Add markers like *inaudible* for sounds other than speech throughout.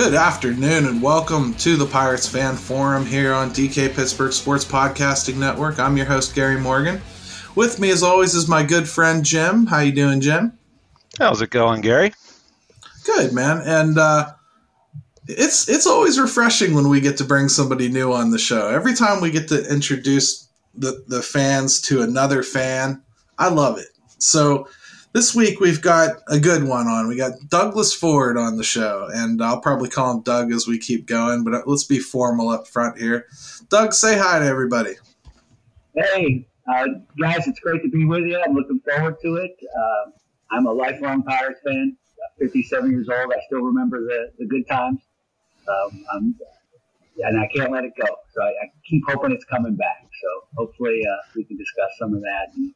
Good afternoon and welcome to the Pirates Fan Forum here on DK Pittsburgh Sports Podcasting Network. I'm your host Gary Morgan. With me as always is my good friend Jim. How you doing, Jim? How's it going, Gary? Good, man. And uh, it's it's always refreshing when we get to bring somebody new on the show. Every time we get to introduce the the fans to another fan, I love it. So this week we've got a good one on. We got Douglas Ford on the show, and I'll probably call him Doug as we keep going, but let's be formal up front here. Doug, say hi to everybody. Hey, uh, guys, it's great to be with you. I'm looking forward to it. Uh, I'm a lifelong Pirates fan. 57 years old. I still remember the, the good times. Um, and I can't let it go. So I, I, keep hoping it's coming back. So hopefully uh, we can discuss some of that, and,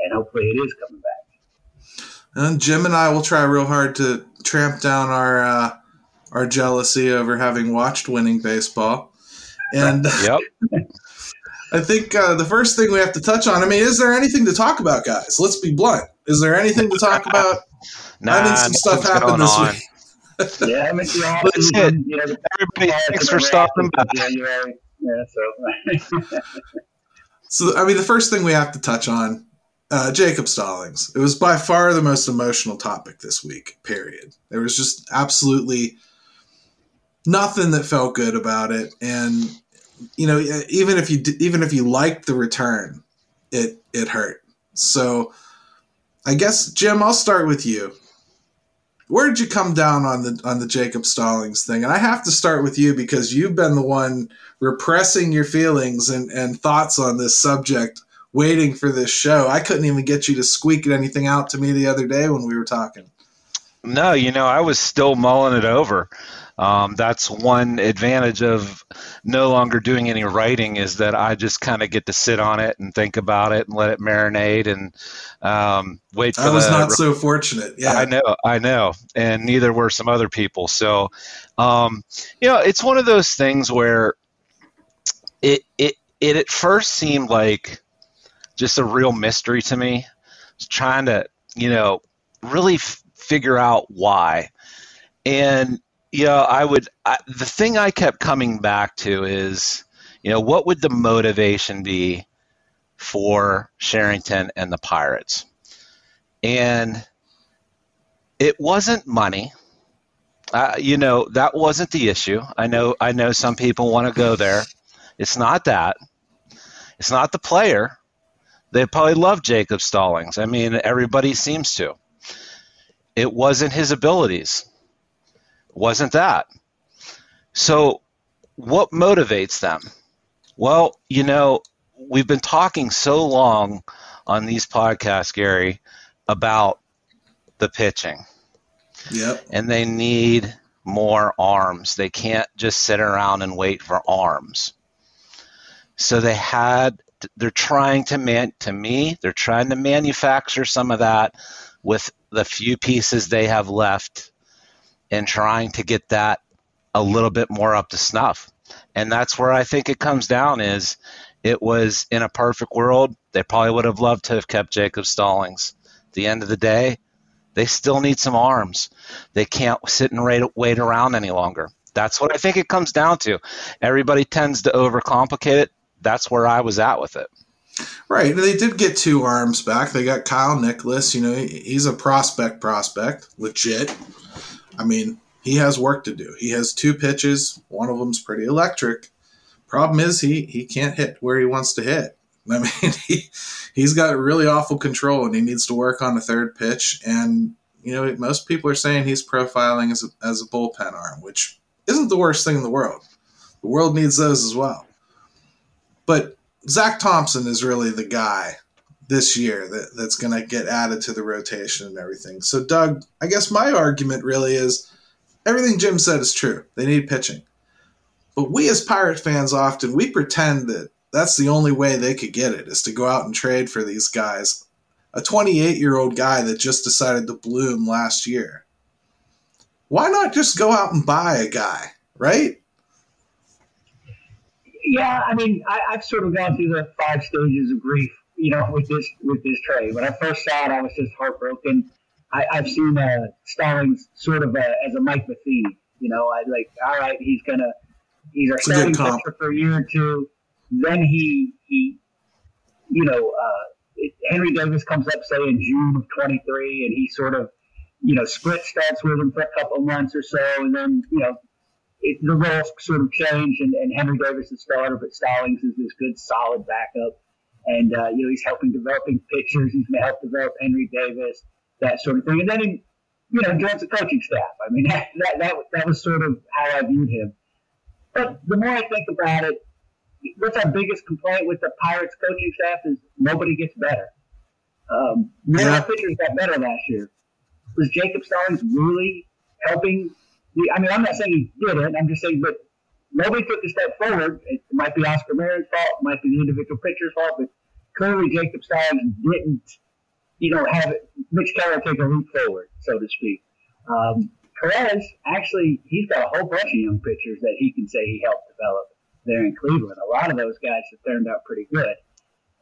and hopefully it is coming back. And Jim and I will try real hard to tramp down our uh, our jealousy over having watched winning baseball. And yep. *laughs* I think uh, the first thing we have to touch on. I mean, is there anything to talk about, guys? Let's be blunt. Is there anything to talk about? Nah, I think some stuff happened this on. week. yeah, I mean, Let's. You know, Everybody, thanks for stopping by. January. Yeah, so. so, I mean, the first thing we have to touch on uh, Jacob Stallings. It was by far the most emotional topic this week, period. There was just absolutely nothing that felt good about it. And, you know, even if you, even if you liked the return, it, it hurt. So I guess, Jim, I'll start with you. Where did you come down on the on the Jacob Stallings thing? And I have to start with you because you've been the one repressing your feelings and, and thoughts on this subject waiting for this show. I couldn't even get you to squeak anything out to me the other day when we were talking. No, you know, I was still mulling it over. Um, that's one advantage of no longer doing any writing is that I just kind of get to sit on it and think about it and let it marinate and um, wait for. I was the, not so fortunate. Yeah, I know, I know, and neither were some other people. So, um, you know, it's one of those things where it it it at first seemed like just a real mystery to me. trying to, you know, really f- figure out why. And, you know, I would, I, the thing I kept coming back to is, you know, what would the motivation be for Cherington and the Pirates? And it wasn't money. Uh, you know that wasn't the issue. I know. I know some people want to go there. It's not that. It's not the player. They probably love Jacob Stallings. I mean, everybody seems to. It wasn't his abilities. It wasn't that. So, what motivates them? Well, you know, we've been talking so long on these podcasts, Gary, about the pitching. Yep. And they need more arms. They can't just sit around and wait for arms. So they had they're trying to man to me they're trying to manufacture some of that with the few pieces they have left and trying to get that a little bit more up to snuff. And that's where i think it comes down is it was in a perfect world they probably would have loved to have kept jacob stallings. At the end of the day they still need some arms. They can't sit and wait, wait around any longer. That's what i think it comes down to. Everybody tends to overcomplicate it. That's where I was at with it. Right. They did get two arms back. They got Kyle Nicolas. You know, he's a prospect, prospect, legit. I mean, he has work to do. He has two pitches. One of them's pretty electric. Problem is, he he can't hit where he wants to hit. I *laughs* mean, he he's got really awful control, and he needs to work on a third pitch. And you know, most people are saying he's profiling as a, as a bullpen arm, which isn't the worst thing in the world. The world needs those as well. But Zach Thompson is really the guy this year that, that's going to get added to the rotation and everything. So, Doug, I guess my argument really is everything Jim said is true. They need pitching. But we as Pirate fans often, we pretend that that's the only way they could get it is to go out and trade for these guys. A 28 year old guy that just decided to bloom last year. why not just go out and buy a guy, right? Yeah, I mean, I, I've sort of gone through the five stages of grief, you know, with this with this trade. When I first saw it, I was just heartbroken. I, I've seen uh, Stallings sort of a, as a Mike Matheny. You know, I like, all right, he's gonna he's our starting pitcher for a year or two. Then he he, you know, uh, Henry Davis comes up say in June of 23, and he sort of, you know, split starts with him for a couple of months or so, and then you know it, the roles sort of changed, and, and Henry Davis is starter, but Stallings is this good, solid backup. And, uh, you know, he's helping developing pitchers. He's going to help develop Henry Davis, that sort of thing. And then he, you know, joins the coaching staff. I mean, *laughs* that, that, that, that was sort of how I viewed him. But the more I think about it, what's our biggest complaint with the Pirates coaching staff is nobody gets better. Um, none of Yeah. our pitchers got better last year. Was Jacob Stallings really helping I mean, I'm not saying he didn't. I'm just saying, but nobody took a step forward. It might be Oscar Marin's fault. It might be the individual pitcher's fault. But clearly, Jacob Stallings didn't, you know, have Mitch Keller take a leap forward, so to speak. Um, Perez, actually, he's got a whole bunch of young pitchers that he can say he helped develop there in Cleveland. A lot of those guys have turned out pretty good.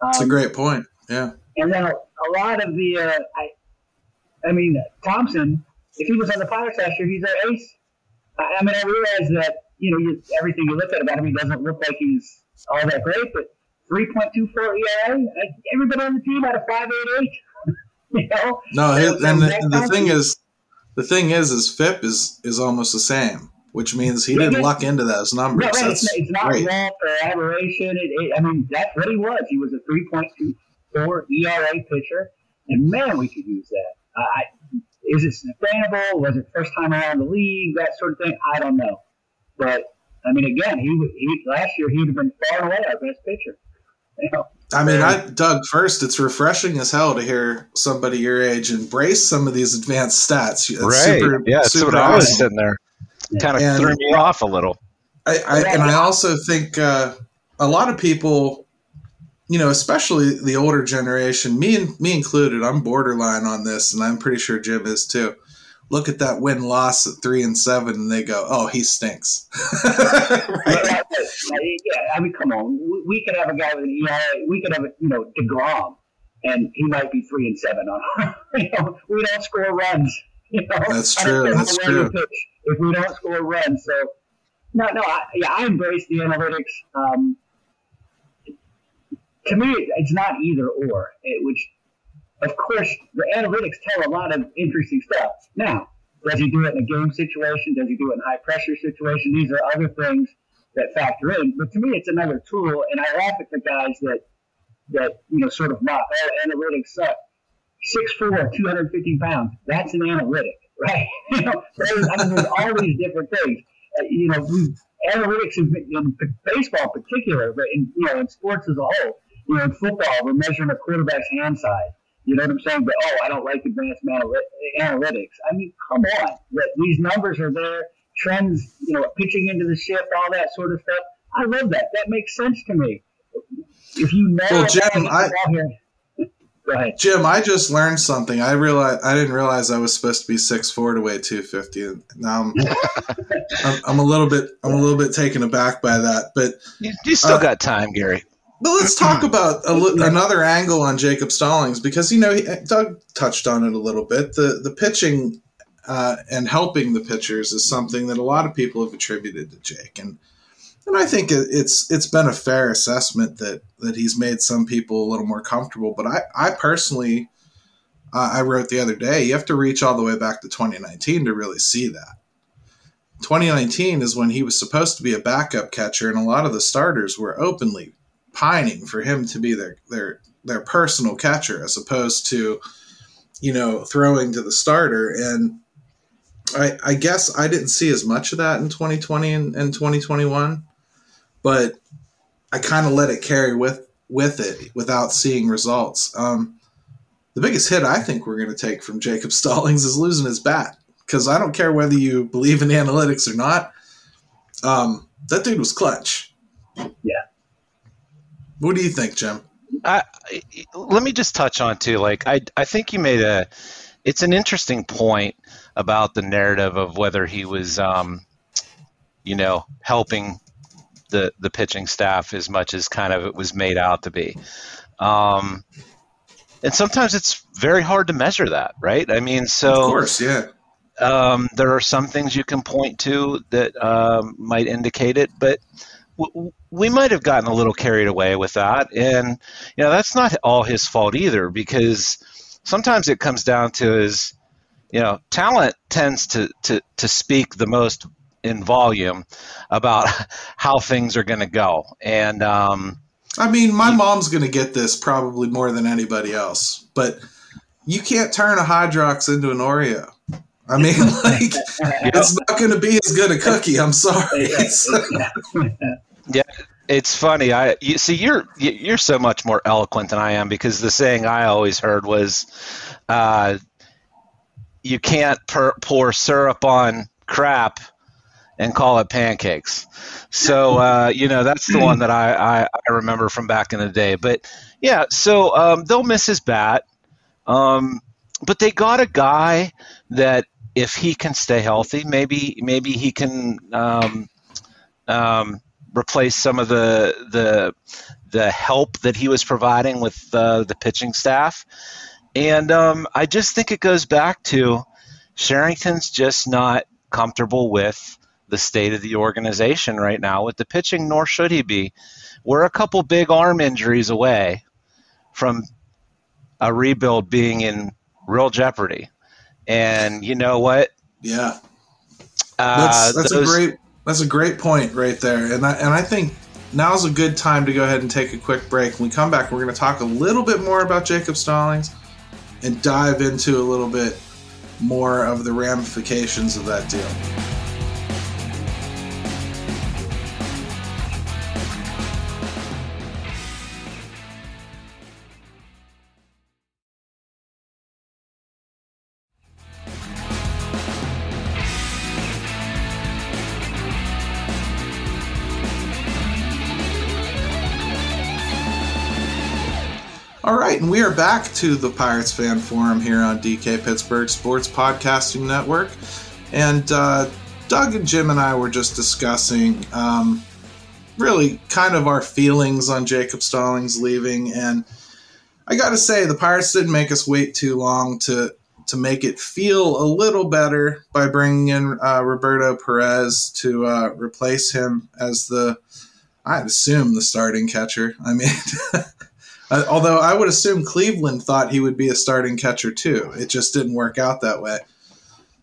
Um, It's a great point. Yeah. and then a, a lot of the, uh, I, I mean, Thompson, if he was on the Pirates last year, he's our ace. I, mean, I realize that, you know, you, everything you look at about him, he doesn't look like he's all that great, but 3.24 ERA, everybody on the team had a 5.88. *laughs* you know? No, his, and the, Zach the thing is, the thing is, is FIP is is almost the same, which means he Yeah, didn't luck into those numbers. Right, That's it's, it's not great. luck or aberration. It, it, I mean, that's what he was. He was a 3.24 ERA pitcher, and man, we could use that. I, I, is it sustainable? Was it first time around the league? That sort of thing. I don't know, but I mean, again, he, would- he last year he'd have been far and away our best pitcher. You know, I mean, I Doug. First, it's refreshing as hell to hear somebody your age embrace some of these advanced stats. It's right. super- yeah, that's super what I was awesome. sitting there. Kind of And- threw me off a little. I, I and I also think uh, a lot of people, you know, especially the older generation, me and me included, I'm borderline on this, and I'm pretty sure Jim is too. Look at that win loss at three and seven, and they go, "Oh, he stinks." *laughs* Right? yeah, I mean, come on. We, could have a guy with an ERA. We could have, a, you know, Degrom, and he might be three and seven on. *laughs* you know, we don't score runs. *laughs* You know, That's true, that's how well you true. If we don't score runs, so no, no. I, yeah, I embrace the analytics. Um, to me, it's not either or. It, which, of course, the analytics tell a lot of interesting stuff. Now, does he do it in a game situation? Does he do it in a high pressure situation? These are other things that factor in. But to me, it's another tool, and I laugh at the guys that that you know sort of mock. Oh, analytics suck. 6'4", 250 pounds. That's an analytic, *laughs* right? you know, there's, I mean, there's all these different things. Uh, you know, we, analytics in, in baseball in particular, but in you know in sports as a whole. You know, in football, we're measuring a quarterback's hand size. You know what I'm saying? But oh, I don't like advanced analy- analytics. I mean, come on. These numbers are there, trends. You know, pitching into the shift, all that sort of stuff. I love that. That makes sense to me. If you know, Well, Jim, I- here. *laughs* Jim, I just learned something. I realized I didn't realize I was supposed to be six four to weigh two fifty, now I'm, *laughs* I'm I'm a little bit I'm a little bit taken aback by that. But You, you still Uh, got time, Gary. But let's talk *clears throat* about a li- another angle on Jacob Stallings because you know he, Doug touched on it a little bit. The the pitching uh, and helping the pitchers is something that a lot of people have attributed to Jake, and and I think it, it's it's been a fair assessment that that he's made some people a little more comfortable. But I I personally uh, I wrote the other day you have to reach all the way back to 2019 to really see that. 2019 is when he was supposed to be a backup catcher, and a lot of the starters were openly pining for him to be their their their personal catcher as opposed to you know throwing to the starter and I, I guess I didn't see as much of that in 2020 and, and 2021 but I kind of let it carry with with it without seeing results um, the biggest hit I think we're going to take from Jacob *laughs* Stallings is losing his bat because I don't care whether you believe in *laughs* analytics or not um, that dude was clutch Yeah. What do you think Jim I, let me just touch on too. Like I, I think you made a it's an interesting point about the narrative of whether he was, um, you know, helping the the pitching staff as much as kind of it was made out to be. Um, and sometimes it's very hard to measure that, right? I mean, so of course, yeah. Um, there are some things you can point to that um, might indicate it, but w- we might have gotten a little carried away with that, and you know that's not all his fault either, because sometimes it comes down to his, you know, talent tends to to to speak the most in volume about *laughs* how things are going to go, and um, I mean, my mom's going to get this probably more than anybody else, but you can't turn a Hydrox into an Oreo. I mean, *laughs* like, *laughs* it's not going to be as good a cookie. I'm sorry. Yeah, it's funny. I you see, you're you're so much more eloquent than I am because the saying I always heard was, uh, "You can't per- pour syrup on crap and call it pancakes." So uh, you know that's the one that I, I, I remember from back in the day. But yeah, so um, they'll miss his bat, um, but they got a guy that if he can stay healthy, maybe maybe he can um, um, replace some of the the the help that he was providing with uh, the pitching staff. And um, I just think it goes back to Cherington's just not comfortable with the state of the organization right now with the pitching, nor should he be. We're a couple big arm injuries away from a rebuild being in real jeopardy. And you know what? Yeah, uh, that's, that's those, a great that's a great point right there. And I, and I think now's a good time to go ahead and take a quick break. When we come back, we're going to talk a little bit more about Jacob Stallings and dive into a little bit more of the ramifications of that deal. All right, and we are back to the Pirates Fan Forum here on DK Pittsburgh Sports Podcasting Network. And uh, Doug and Jim and I were just discussing um, really kind of our feelings on Jacob Stallings leaving. And I got to say, the Pirates didn't make us wait too long to to make it feel a little better by bringing in uh, Roberto Perez to uh, replace him as the, I'd assume, the starting catcher. I mean. *laughs* Uh, although I would assume Cleveland thought he would be a starting catcher too. It just didn't work out that way.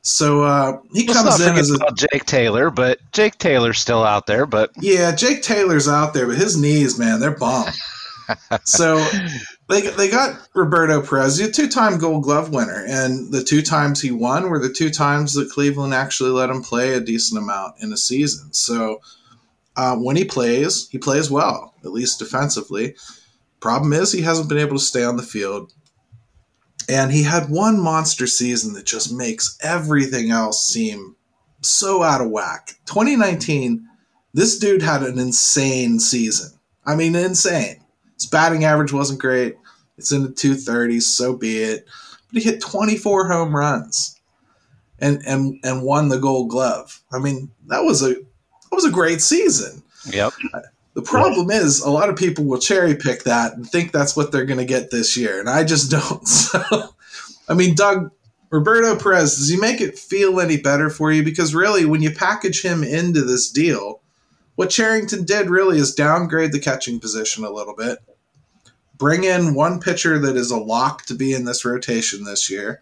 So uh, he Let's comes in as a Jake Taylor, but Jake Taylor's still out there. But yeah, Jake Taylor's out there, but his knees, man, they're bum. *laughs* so they they got Roberto Perez, a two time Gold Glove winner, and the two times he won were the two times that Cleveland actually let him play a decent amount in a season. So uh, when he plays, he plays well, at least defensively. Problem is, he hasn't been able to stay on the field. And he had one monster season that just makes everything else seem so out of whack. 2019, this dude had an insane season. I mean, insane. His batting average wasn't great. It's in the 230s, so be it. But he hit 24 home runs and and and won the gold glove. I mean, that was a that was a great season. Yep. The problem is a lot of people will cherry pick that and think that's what they're going to get this year, and I just *laughs* don't. So, I mean, Doug Roberto Perez, does he make it feel any better for you? Because really, when you package him into this deal, what Cherington did really is downgrade the catching position a little bit, bring in one pitcher that is a lock to be in this rotation this year,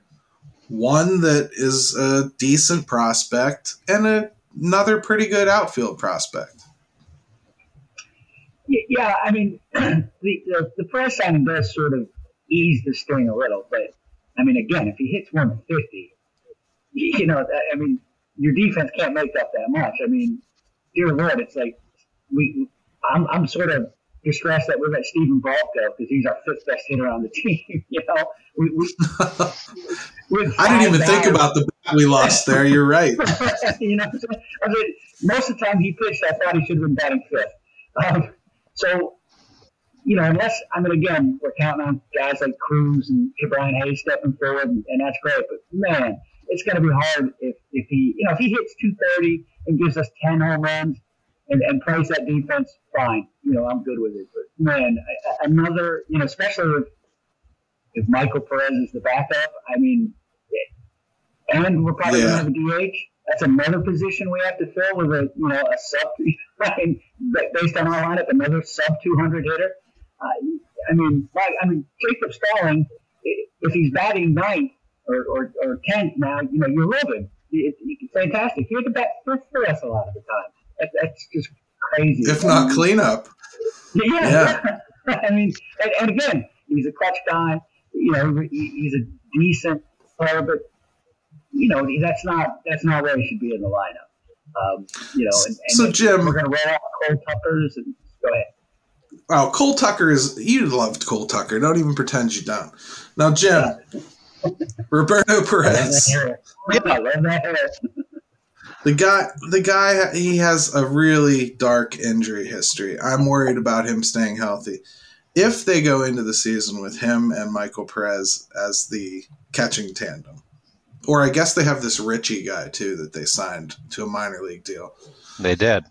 one that is a decent prospect, and a, another pretty good outfield prospect. Yeah, I mean, *clears throat* the, the, the press signing does sort of ease the sting a little, but I mean, again, if he hits 150, *laughs* you know, I mean, your defense can't make up that much. I mean, dear Lord, it's like we, I'm, I'm sort of distressed that we let Stephen Vogt go because he's our fifth best hitter on the *laughs* team. you know, we, we *laughs* I didn't even think about the we lost there. You're right. you know, I mean, most of the time he pitched, I thought he should have been batting fifth. Um, so you know, unless I mean, again, we're counting on guys like Cruz and Brian Hayes stepping forward, and, and that's great. But man, it's going to be hard if, if he, you know, if he hits 230 and gives us 10 home runs and, and plays that defense, fine. You know, I'm good with it. But man, another, you know, especially if, if Michael Perez is the backup, I mean, and we're probably yeah. going to have a DH. That's another position we have to fill with a, you know, a sub, *laughs* I mean, based on our lineup, another sub 200 hitter. Uh, I mean, like, I mean, Jacob Stalling, if he's batting ninth or, or, or tenth now, you know, you're living. It's, it's fantastic. You're the best for, for us a lot of the time. That, that's just crazy. If not cleanup. *laughs* Yeah. yeah. *laughs* I mean, and, and, again, he's a clutch guy. You know, he, he's a decent player, but you know, that's not that's not where he should be in the lineup. Um, you know, and, and so Jim, we're going to roll out Cole Tuckers and go ahead. Oh, Cole Tucker is you loved Cole Tucker. Don't even pretend you don't. Now, Jim, Roberto *laughs* Perez. *laughs* The guy, the guy, he has a really dark injury history. I'm worried about him staying healthy. If they go into the season with him and Michael Perez as the catching tandem, or I guess they have this Richie guy too that they signed to a minor league deal. They did.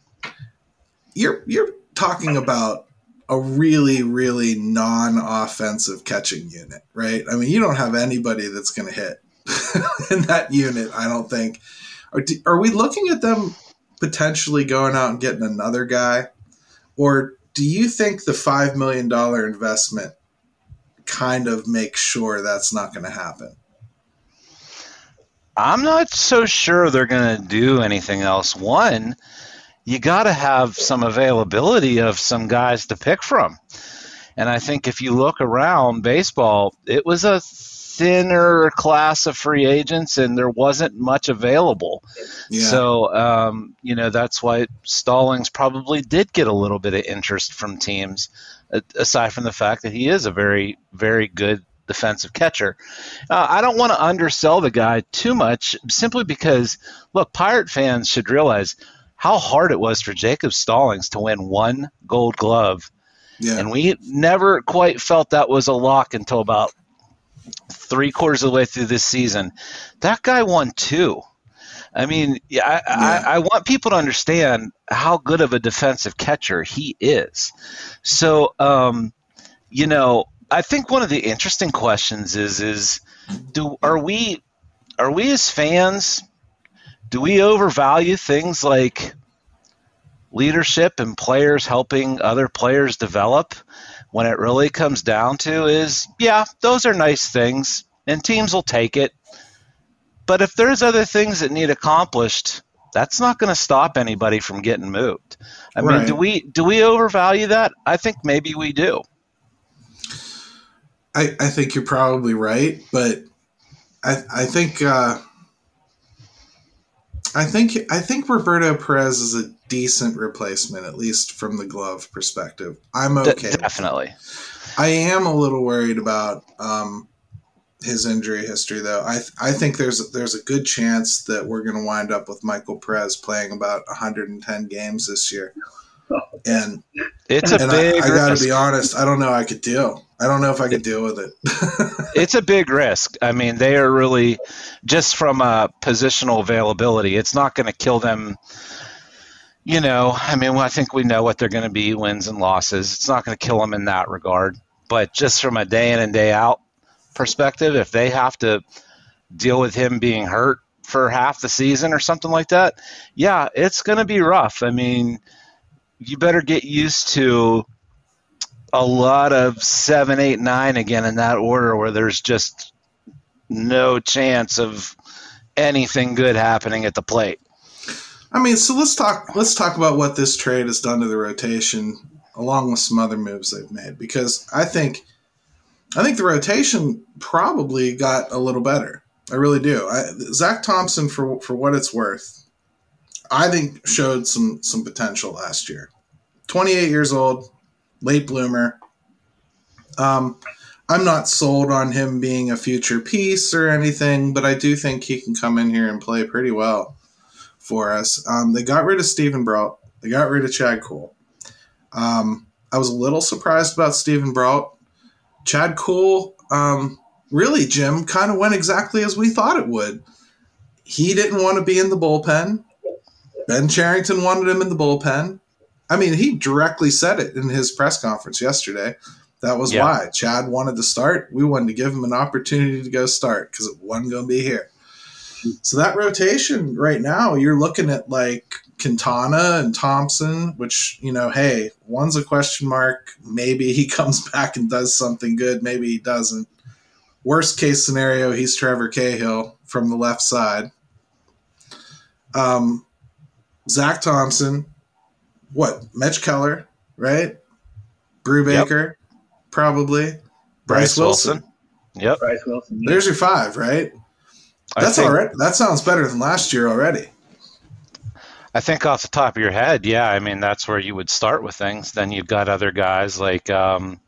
You're you're talking about a really, really non-offensive catching unit, right? I mean, you don't have anybody that's going to hit *laughs* in that unit. I don't think. Are, are we looking at them potentially going out and getting another guy, or do you think the five million dollar investment kind of makes sure that's not going to happen? I'm not so sure they're going to do anything else. One, you got to have some availability of some guys to pick from. And I think if you look around baseball, it was a thinner class of free agents and there wasn't much available. Yeah. So, um, you know, that's why Stallings probably did get a little bit of interest from teams, aside from the fact that he is a very, very good defensive catcher. Uh, I don't want to undersell the guy too much simply because, look, Pirate fans should realize how hard it was for Jacob Stallings to win one gold glove. Yeah. And we never quite felt that was a lock until about three quarters of the way through this season. That guy won two. I mean, I, yeah. I, I, want people to understand how good of a defensive catcher he is. So, um, you know, I think one of the interesting questions is is do are we are we as fans do we overvalue things like leadership and players helping other players develop when it really comes down to is yeah those are nice things and teams will take it. But if there's other things that need accomplished that's not going to stop anybody from getting moved. I right. mean do we do we overvalue that? I think maybe we do I, I think you're probably right, but I I think uh, I think I think Roberto Perez is a decent replacement, at least from the glove perspective. I'm okay. D- definitely. I am a little worried about um, his injury history, though. I I think there's there's a good chance that we're going to wind up with Michael Perez playing about 110 games this year, and it's a and big. I, I got to be honest. I don't know. I could deal. I don't know if I could deal with it. *laughs* it's a big risk. I mean, they are really just from a positional availability. It's not going to kill them. You know, I mean, I think we know what they're going to be wins and losses. It's not going to kill them in that regard. But just from a day in and day out perspective, if they have to deal with him being hurt for half the season or something like that, yeah, it's going to be rough. I mean, you better get used to a lot of seven, eight, nine again in that order where there's just no chance of anything good happening at the plate. I mean, so let's talk. Let's talk about what this trade has done to the rotation, along with some other moves they've made. Because I think, I think the rotation probably got a little better. I really do. I, Zach Thompson, for for what it's worth, I think showed some some potential last year. Twenty eight years old, late bloomer. Um, I'm not sold on him being a future piece or anything, but I do think he can come in here and play pretty well for us. Um, they got rid of Steven Brault. They got rid of Chad Kuhl. Um, I was a little surprised about Steven Brault. Chad Kuhl, um, really, Jim, kind of went exactly as we thought it would. He didn't want to be in the bullpen. Ben Cherington wanted him in the bullpen. I mean, he directly said it in his press conference yesterday. That was Yeah. why Chad wanted to start. We wanted to give him an opportunity to go start because it wasn't going to be here. So that rotation right now, you're looking at like Quintana and Thompson, which, you know, hey, one's a question mark. Maybe he *laughs* comes back and does something good. Maybe he doesn't. Worst case scenario, he's Trevor Cahill from the left side. Um, Zach Thompson, what? Mitch Keller, right? Brubaker, probably. Bryce, Bryce Wilson. Wilson. Yep. Bryce Wilson. yeah. There's your five, right? That's think, all right. That sounds better than last year already. I think off the top of your head, yeah. I mean, that's where you would start with things. Then you've got other guys like um,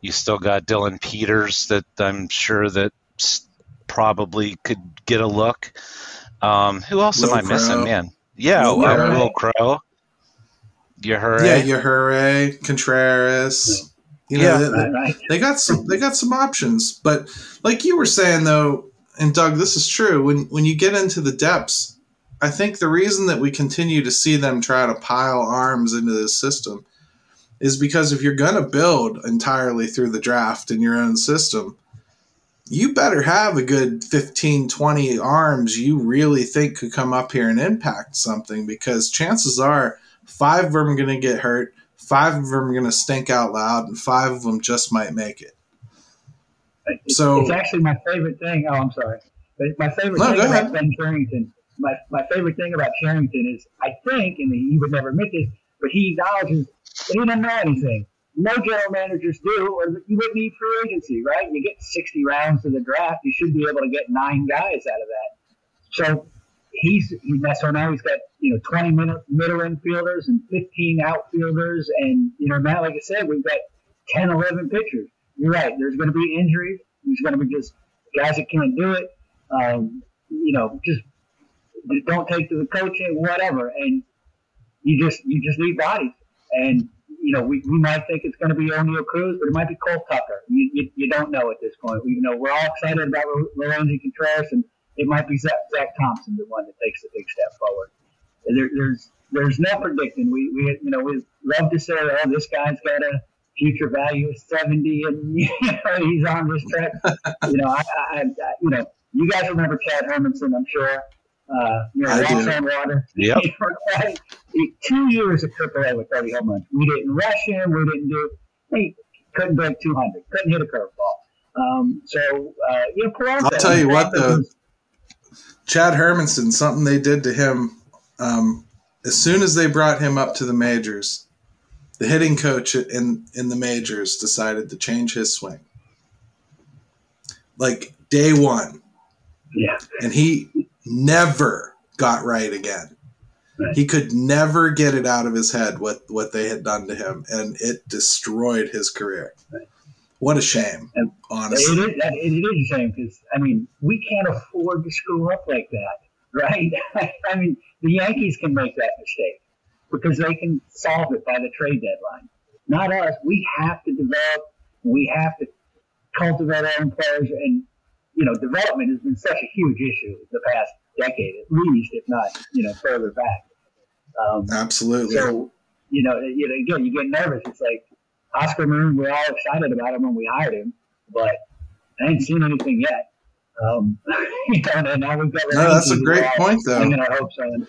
you still got Dillon Peters that I'm sure that probably could get a look. Um, who else Will am I missing, man? Yeah, Will uh, Wil Crowe. You heard Yeah, Yahuree, Contreras. You know, Yeah. they, Right, right. they got some they got some options. But like you were saying though, and Doug, this is true, when when you get into the depths, I think the reason that we continue to see them try to pile arms into this system is because if you're gonna build entirely through the draft in your own system, you better have a good 15, 20 arms you really think could come up here and impact something because chances are five of them are going to get hurt, five of them are going to stink out loud, and five of them just might make it. It's, So- it's actually my favorite thing. Oh, I'm sorry. My favorite No, thing about ahead. Ben Cherington, my, my favorite thing about Cherington is I think, and he would never admit this, but he acknowledges that he didn't know anything. No general managers do, or you wouldn't need free agency, right? You get 60 rounds to the draft, you should be able to get nine guys out of that. So he's he, so now he's got you know 20 middle, infielders and 15 outfielders, and you know now, like I said, we've got 10, 11 pitchers. You're right. There's going to be injuries. There's going to be just guys that can't do it. Um, you know, just don't take to the coaching, whatever, and you just you just need bodies. And you know, we, we might think it's going to be Oneil Cruz, but it might be Cole Tucker. You, you, you don't know at this point. You know, we're all excited about Lorenzo Contreras, and it might be Zach, Zach Thompson, the one that takes the big step forward. There, there's there's no predicting. We, we you know we love to say, oh, this guy's got a future value of 70, and *laughs* you know, he's on this track. *laughs* you know, I, I, I you know, you guys remember Chad Hermansen, I'm sure. Uh, you know, do. water. *laughs* Yep. Two years of AAA with 30 home runs. We didn't rush him. We didn't do. He couldn't break 200. Couldn't hit a curveball. Um, so uh, you know, Peralta, I'll tell you what, though. Chad Hermansen, something they did to him um, as soon as they brought him up to the majors, the hitting coach in in the majors decided to change his swing. Like day one, yeah, and he never got right again. Right. He could never get it out of his head what what they had done to him, and it destroyed his career. Right. What a shame, And honestly. It is, that- it is a shame because I mean we can't afford to screw up like that, *laughs* right? I mean the Yankees can make that mistake because they can solve it by the trade deadline. Not us. We have to develop. We have to cultivate our own players, and you know development has been such a huge issue the past decade, at least, if not you know further back. Um, Absolutely. so, you know, you know, again, you get nervous. It's like Oscar Marin, we're all excited about him when we hired him, but I ain't seen anything yet. Um, *laughs* you know, and now we've got No, that's a great point, though. Our hopes on,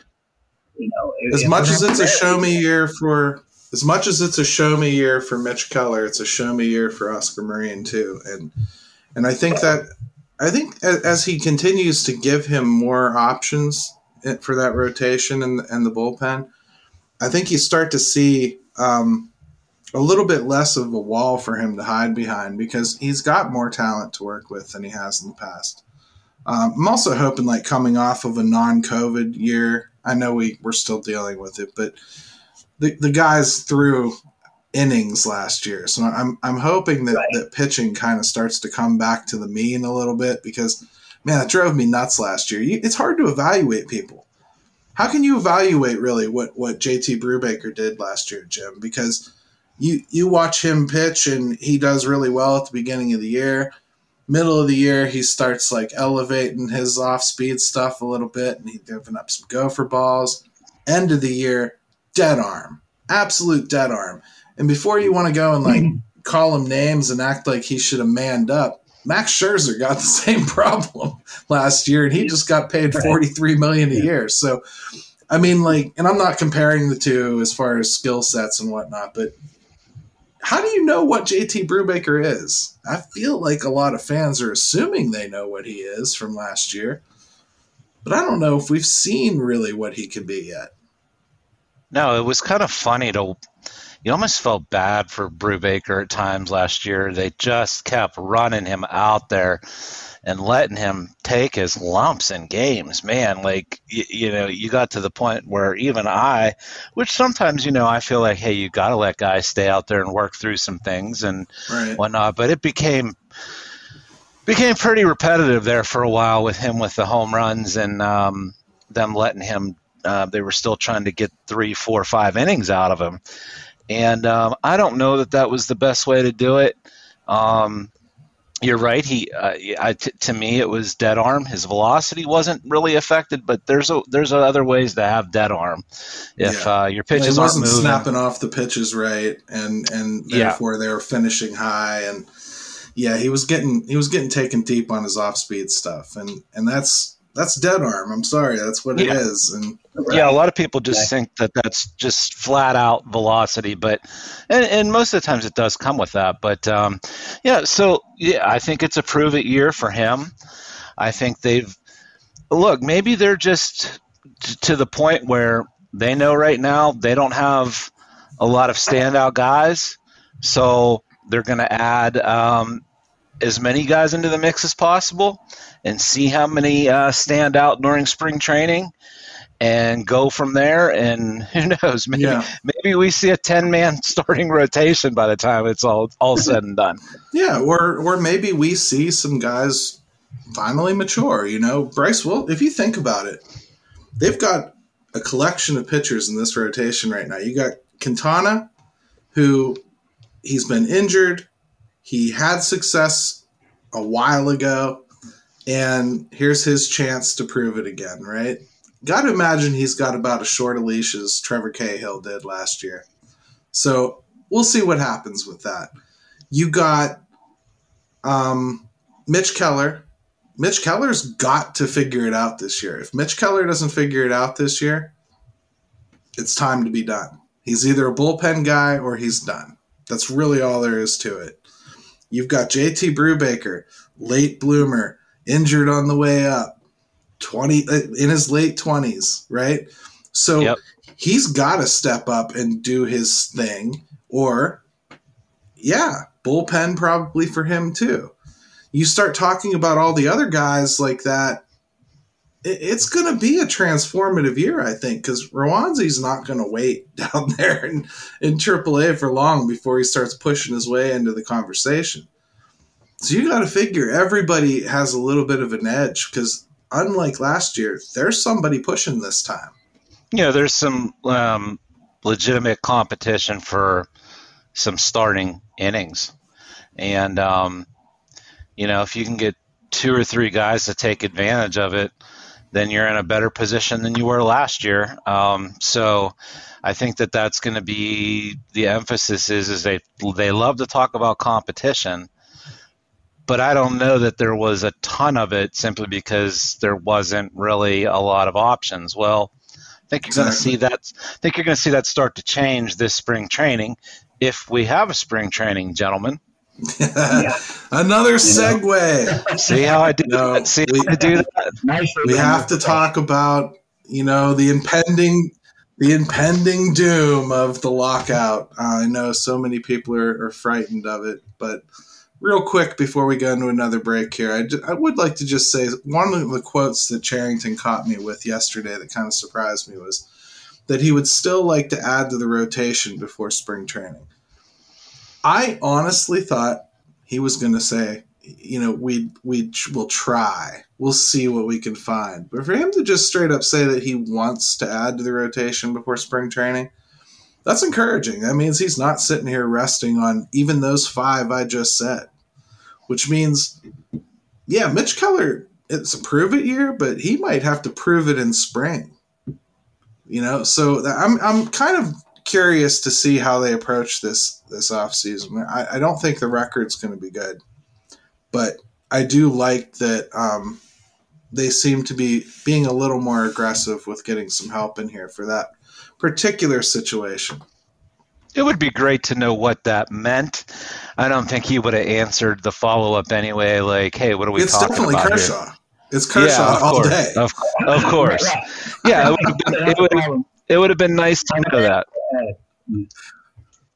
you know, as if much as it's a show me year for as much as it's a show me year for Mitch Keller, it's a show me year for Oscar Marin too. And and I think that I think as he continues to give him more options for that rotation and and the bullpen, I think you start to see um, a little bit less of a wall for him to hide behind because he's got more talent to work with than he has in the past. Um, I'm also hoping, like coming off of a non-COVID year, I know we we're still dealing with it, but the the guys threw innings last year, so I'm I'm hoping that Right. that pitching kind of starts to come back to the mean a little bit because man, it drove me nuts last year. You, it's hard to evaluate people. How can you evaluate really what what JT Brubaker did last year, Jim? Because you you watch him pitch and he does really well at the beginning of the year. Middle of the year, he starts like elevating his off speed stuff a little bit, and he's giving up some gopher balls. End of the year, dead arm, absolute dead arm. And before you want to go and like *laughs* call him names and act like he should have manned up, Max Scherzer got the *laughs* same problem last year, and he just got paid forty three million a year. So, I mean, like, and I'm not comparing the two as far as skill sets and whatnot, but how do you know what JT Brubaker is? I feel like a lot of fans are assuming they know what he is from last year, but I don't know if we've seen really what he can be yet. No, it was kind of funny to. You almost felt bad for Brubaker at times last year. They just kept running him out there and letting him take his lumps in games, man, like you, you, know, you got to the point where even I, which sometimes you know, I feel like, hey, you got to let guys stay out there and work through some things and right. whatnot. But it became became pretty repetitive there for a while with him with the home runs and um, them letting him. Uh, they were still trying to get three, four, five innings out of him, and um, I don't know that that was the best way to do it. Um, you're right. He, uh, I, t- to me, it was dead arm. His velocity wasn't really affected, but there's a, there's other ways to have dead arm. If yeah. uh, your pitches yeah, aren't moving, snapping off the pitches right, and and therefore yeah. they were finishing high, and yeah, he was getting he was getting taken deep on his off speed stuff, and and that's that's dead arm. I'm sorry, that's what yeah. it is. And yeah, a lot of people just think that that's just flat out velocity, but and, and most of the times it does come with that. But um, yeah, so yeah, I think it's a prove it year for him. I think they've look maybe they're just t- to the point where they know right now they don't have a lot of standout guys, so they're going to add um, as many guys into the mix as possible and see how many uh, stand out during spring training and go from there. And *laughs* who knows, maybe yeah. maybe we see a ten man *laughs* starting rotation by the time it's all all said and done. Yeah, or or maybe we see some guys finally mature. You know, Bryce Will. If you think about it, they've got a collection of pitchers in this rotation right now. You got Quintana, who he's been injured. He had success a while ago, and here's his chance to prove it again, right? Got to imagine he's got about as short a leash as Trevor Cahill did last year. So we'll see what happens with that. You got um, Mitch Keller. Mitch Keller's got to figure it out this year. If Mitch Keller doesn't figure it out this year, it's time to be done. He's either a bullpen guy or he's done. That's really all there is to it. You've got JT Brubaker, late bloomer, injured on the way up, 20 uh, in his late 20s, right? So yep. he's got to step up and do his thing or yeah, bullpen probably for him too. You start talking about all the other guys like that it's going to be a transformative year, I think, because Roansy's not going to wait *laughs* down there in, in AAA for long before he starts pushing his way into the conversation. So you got to figure everybody has a little bit of an edge because, unlike last year, there's somebody pushing this time. Yeah, there's some um, legitimate competition for some starting innings, and um, you know if you can get two or three guys to take advantage of it then you're in a better position than you were last year. Um, so I think that that's going to be the emphasis is is they they love to talk about competition, but I don't know that there was a ton of it simply because there wasn't really a lot of options. Well, I think you're going to see that. I think you're going to see that start to change this spring training, if we have a spring training, gentlemen. *laughs* Another segue. See how I do that? See we, how I do that? we have to talk about you know the impending the impending doom of the lockout. Uh, I know so many people are, are, frightened of it, but real quick before we go into another break here, I, I would like to just say one of the quotes that Cherington caught me with yesterday that kind of surprised me was that he would still like to add to the rotation before spring training. I honestly thought he was going to say, you know, we we will try. We'll see what we can find. But for him to just straight up say that he wants to add to the rotation before spring training, that's encouraging. That means he's not sitting here resting on even those five I just said, which means, yeah, Mitch Keller, it's a prove it year, but he might have to prove it in spring. You know, so I'm I'm kind of curious to see how they approach this this offseason. I, I don't think the record's going to be good, but I do like that um, they seem to be being a little more aggressive with getting some help in here for that particular situation. It would be great to know what that meant. I don't think he would have answered the follow up anyway. Like, hey, what are we it's talking definitely about Kershaw. here? It's Kershaw yeah, all course. day. Of, of course. *laughs* Yeah, it would, have been, it, would it would have been nice to know that.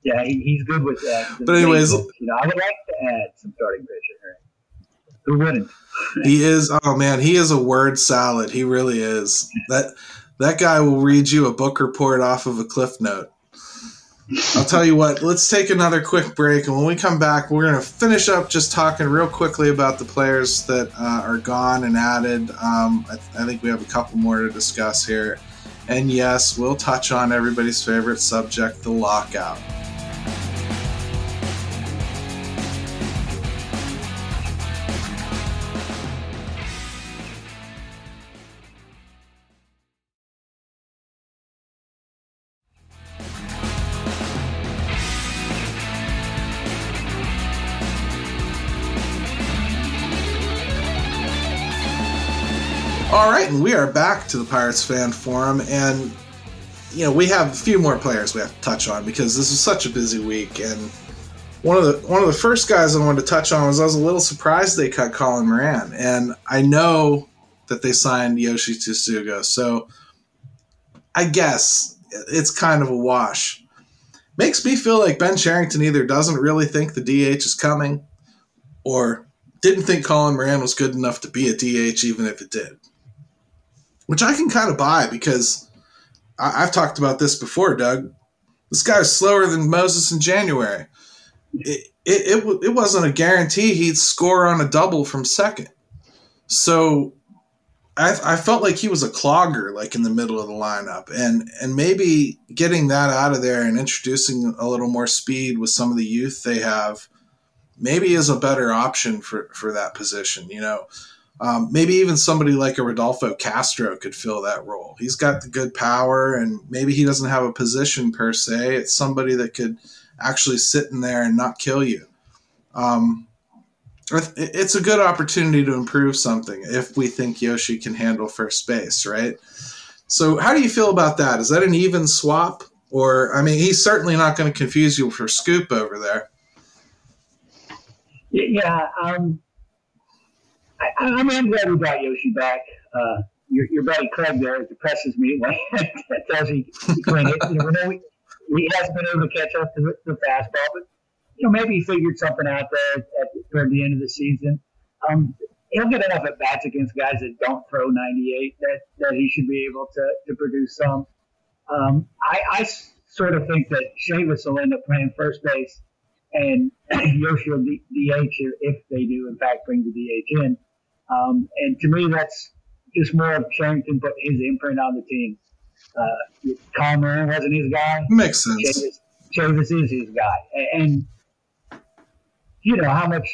Yeah, he, he's good with that. But anyways, you know, I would like to add some starting pitcher. Who wouldn't? he is. Oh man, he is a word salad. He really is. That that guy will read you a book report off of a cliff note. I'll tell you what, let's take another quick break. And when we come back, we're going to finish up just talking real quickly about the players that uh, are gone and added. Um, I, th- I think we have a couple more to discuss here. And yes, we'll touch on everybody's favorite subject, the lockout. All right, and we are back to the Pirates fan forum, and you know we have a few more players we have to touch on because this was such a busy week. And one of the one of the first guys I wanted to touch on was I was a little surprised they cut Colin Moran, and I know that they signed Yoshi Tsutsugo, so I guess it's kind of a wash. Makes me feel like Ben Cherington either doesn't really think the DH is coming, or didn't think Colin Moran was good enough to be a DH, even if it did which I can kind of buy because I, have talked about this before, Doug. This guy guy's slower than Moses in January. It, it, it, it wasn't a guarantee he'd score on a double from second. So I, I felt like he was a clogger, like in the middle of the lineup, and and maybe getting that out of there and introducing a little more speed with some of the youth they have, maybe is a better option for for that position. You know, um, maybe even somebody like a Rodolfo Castro could fill that role. He's got the good power, and maybe he doesn't have a position per se. It's somebody that could actually sit in there and not kill you. Um, it's a good opportunity to improve something if we think Yoshi can handle first base, right? So, how do you feel about that? Is that an even swap? Or, I mean, he's certainly not going to confuse you for Scoop over there. Yeah, um, I, mean, I'm glad we brought Yoshi back. Uh, your, your buddy Craig there depresses me *laughs* when tells he hit. You know, we hasn't been able to catch up to the, the fastball, but you know maybe he figured something out there at, toward the end of the season. Um, he'll get enough at bats against guys that don't throw 98 that, that he should be able to, to produce some. Um, I, I sort of think that Chavis will end up playing first base and *clears throat* Yoshi will DH if they do, in fact, bring the DH in. Um, and to me, that's just more of Cherington put his imprint on the team. Uh, Colin Moran wasn't his guy. Makes sense. Chavis, is his guy. And, and, you know, how much,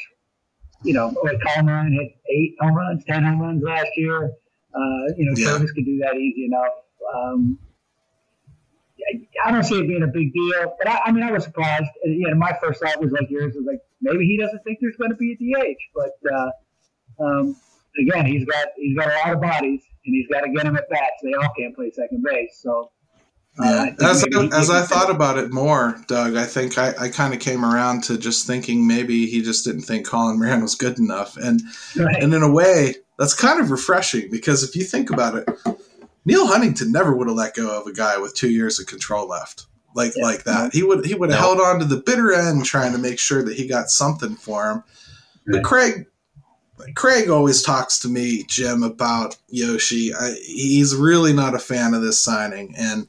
you know, like Moran hit eight home runs, 10 home runs last year. Uh, you know, yeah. Chavis could do that easy enough. Um, I don't see it being a big deal, but I, I mean, I was surprised. You know, my first thought was like yours was like maybe he doesn't think there's going to be a DH, but uh, um, again, he's got he's got a lot of bodies, and he's got to get them at bats. They all can't play second base, so. Uh, yeah. As, I, as I thought about it more, Doug, I think I, I kind of came around to just thinking maybe he just didn't think Colin Moran was good enough, and right. and in a way that's kind of refreshing because if you think about it, Neal Huntington never would have let go of a guy with two years of control left like yeah. like that. He would he would have no. held on to the bitter end, trying to make sure that he got something for him. But Craig Craig always talks to me, Jim, about Yoshi. I, he's really not a fan of this signing, and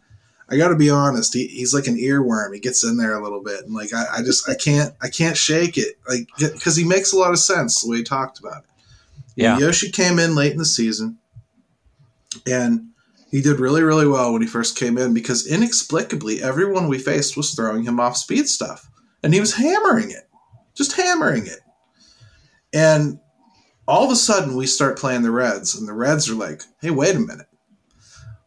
I got to be honest. He, he's like an earworm. He gets in there a little bit, and like I, I just I can't I can't shake it, like because he makes a lot of sense the way he talked about it. Yeah, Yoshi came in late in the season, and He did really, really well when he first came in because inexplicably everyone we faced was throwing him off speed stuff. And he was hammering it. Just hammering it. And all of a sudden we start playing the Reds, and the Reds are like, hey, wait a minute.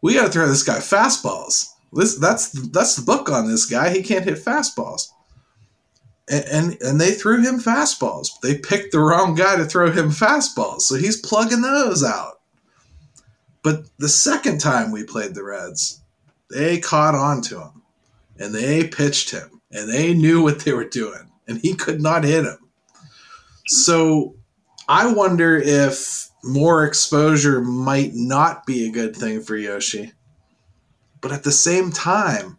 We gotta throw this guy fastballs. This that's that's the book on this guy. He can't hit fastballs. And, and and they threw him fastballs. They picked the wrong guy to throw him fastballs, so he's plugging those out. But the second time we played the Reds, they caught on to him and they pitched him and they knew what they were doing and he could not hit him. So I wonder if more exposure might not be a good thing for Yoshi. But at the same time,